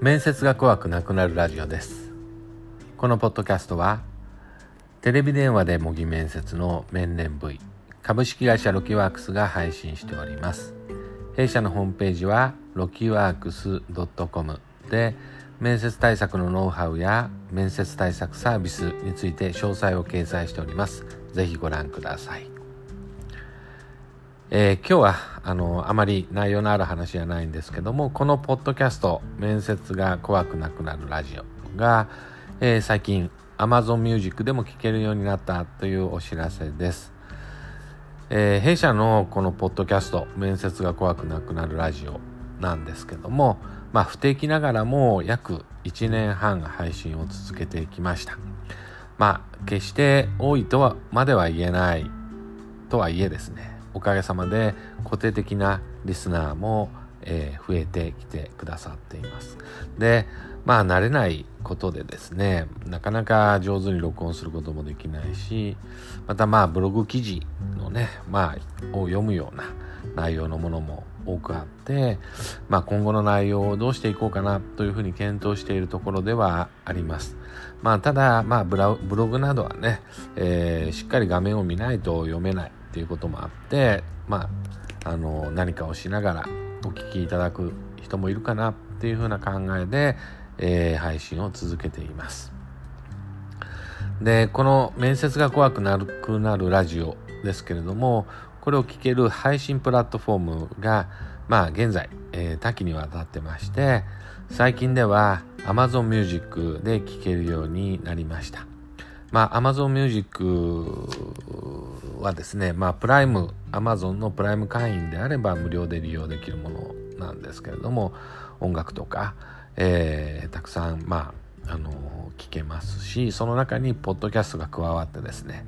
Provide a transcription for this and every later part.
面接が怖くなくなるラジオです。このポッドキャストはテレビ電話で模擬面接の面連 V 株式会社ロキワークスが配信しております。弊社のホームページはロキワークス .com で面接対策のノウハウや面接対策サービスについて詳細を掲載しております。ぜひご覧ください。えー、今日はあのあまり内容のある話じゃないんですけどもこのポッドキャスト「面接が怖くなくなるラジオが」えー、最近 Amazon Music でも聴けるようになったというお知らせです、えー、弊社のこのポッドキャスト「面接が怖くなくなるラジオ」なんですけども、まあ、不定期ながらも約1年半配信を続けてきました。まあ決して多いとはまでは言えないとはいえですね。おかげさまで固定的なリスナーも、えー、増えてきてくださっています。で、まあ慣れないことでですね、なかなか上手に録音することもできないし、またまあブログ記事のね、まあを読むような内容のものも多くあって、まあ、今後の内容をどうしていこうかなというふうに検討しているところではあります。まあ、ただ、まあ、ブログなどはね、えー、しっかり画面を見ないと読めないっていうこともあってまああの何かをしながらお聞きいただく人もいるかなっていうふうな考えで、えー、配信を続けています。でこの面接が怖くなるくなるラジオですけれどもこれを聞ける配信プラットフォームがまあ現在、えー、多岐にわたってまして最近では Amazon Music で聴けるようになりました。まあ Amazon Music はですね、まあ、プライム、アマゾンのプライム会員であれば無料で利用できるものなんですけれども、音楽とか、えー、たくさん、まあ、あの聞けますし、その中にポッドキャストが加わってですね、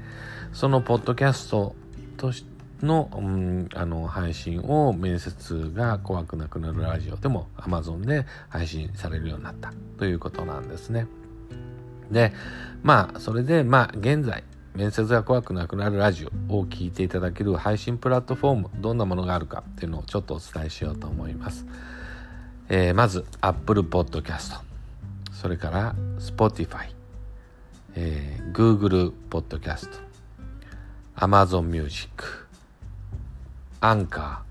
そのポッドキャストとしての,、うん、あの配信を面接が怖くなくなるラジオでも Amazon で配信されるようになったということなんですね。で、まあ、それで、まあ、現在、面接が怖くなくなるラジオを聞いていただける配信プラットフォームどんなものがあるかっていうのをちょっとお伝えしようと思います、えー、まず Apple Podcast それから Spotify、えー、Google Podcast Amazon Music アンカ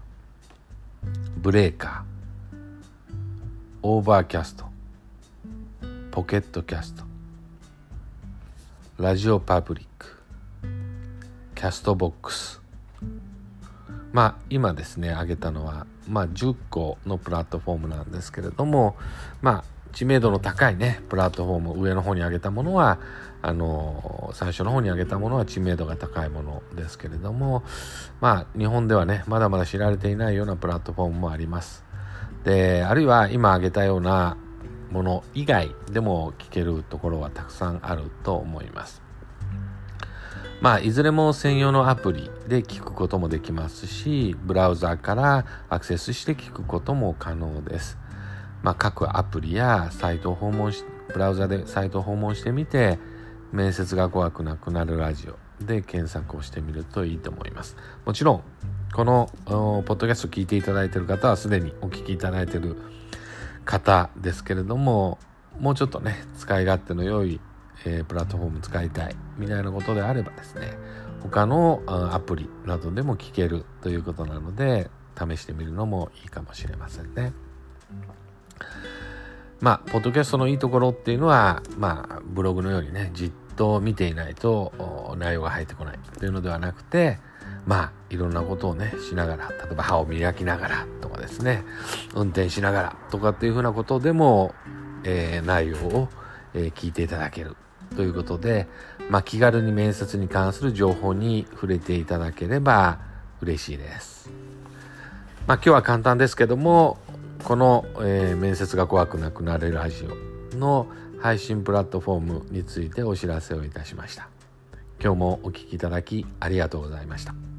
ー Breaker Overcast Pocket Casts RadioPublic。Castbox。まあ今ですね挙げたのは、まあ、10個のプラットフォームなんですけれどもまあ知名度の高いねプラットフォーム上の方に挙げたものはあの最初の方に挙げたものは知名度が高いものですけれどもまあ日本ではねまだまだ知られていないようなプラットフォームもあります。であるいは今挙げたようなもの以外でも聞けるところはたくさんあると思います。まあ、いずれも専用のアプリで聞くこともできますし、ブラウザからアクセスして聞くことも可能です。まあ、各アプリやサイトを訪問し、ブラウザでサイトを訪問してみて、面接が怖くなくなるラジオで検索をしてみるといいと思います。もちろん、このポッドキャストを聞いていただいている方はすでにお聞きいただいている方ですけれどももうちょっとね使い勝手の良い、えー、プラットフォーム使いたいみたいなことであればですね他のアプリなどでも聞けるということなので試してみるのもいいかもしれませんね。まあ、ポッドキャストのいいところっていうのは、まあ、ブログのようにね、じっと見ていないと内容が入ってこないというのではなくて、まあ、いろんなことをね、しながら、例えば歯を磨きながらとかですね、運転しながらとかっていうふうなことでも、えー、内容を、えー、聞いていただけるということで、まあ、気軽に面接に関する情報に触れていただければ嬉しいです。まあ、今日は簡単ですけども、この、えー、面接が怖くなくなれるラジオの配信プラットフォームについてお知らせをいたしました。今日もお聴きいただきありがとうございました。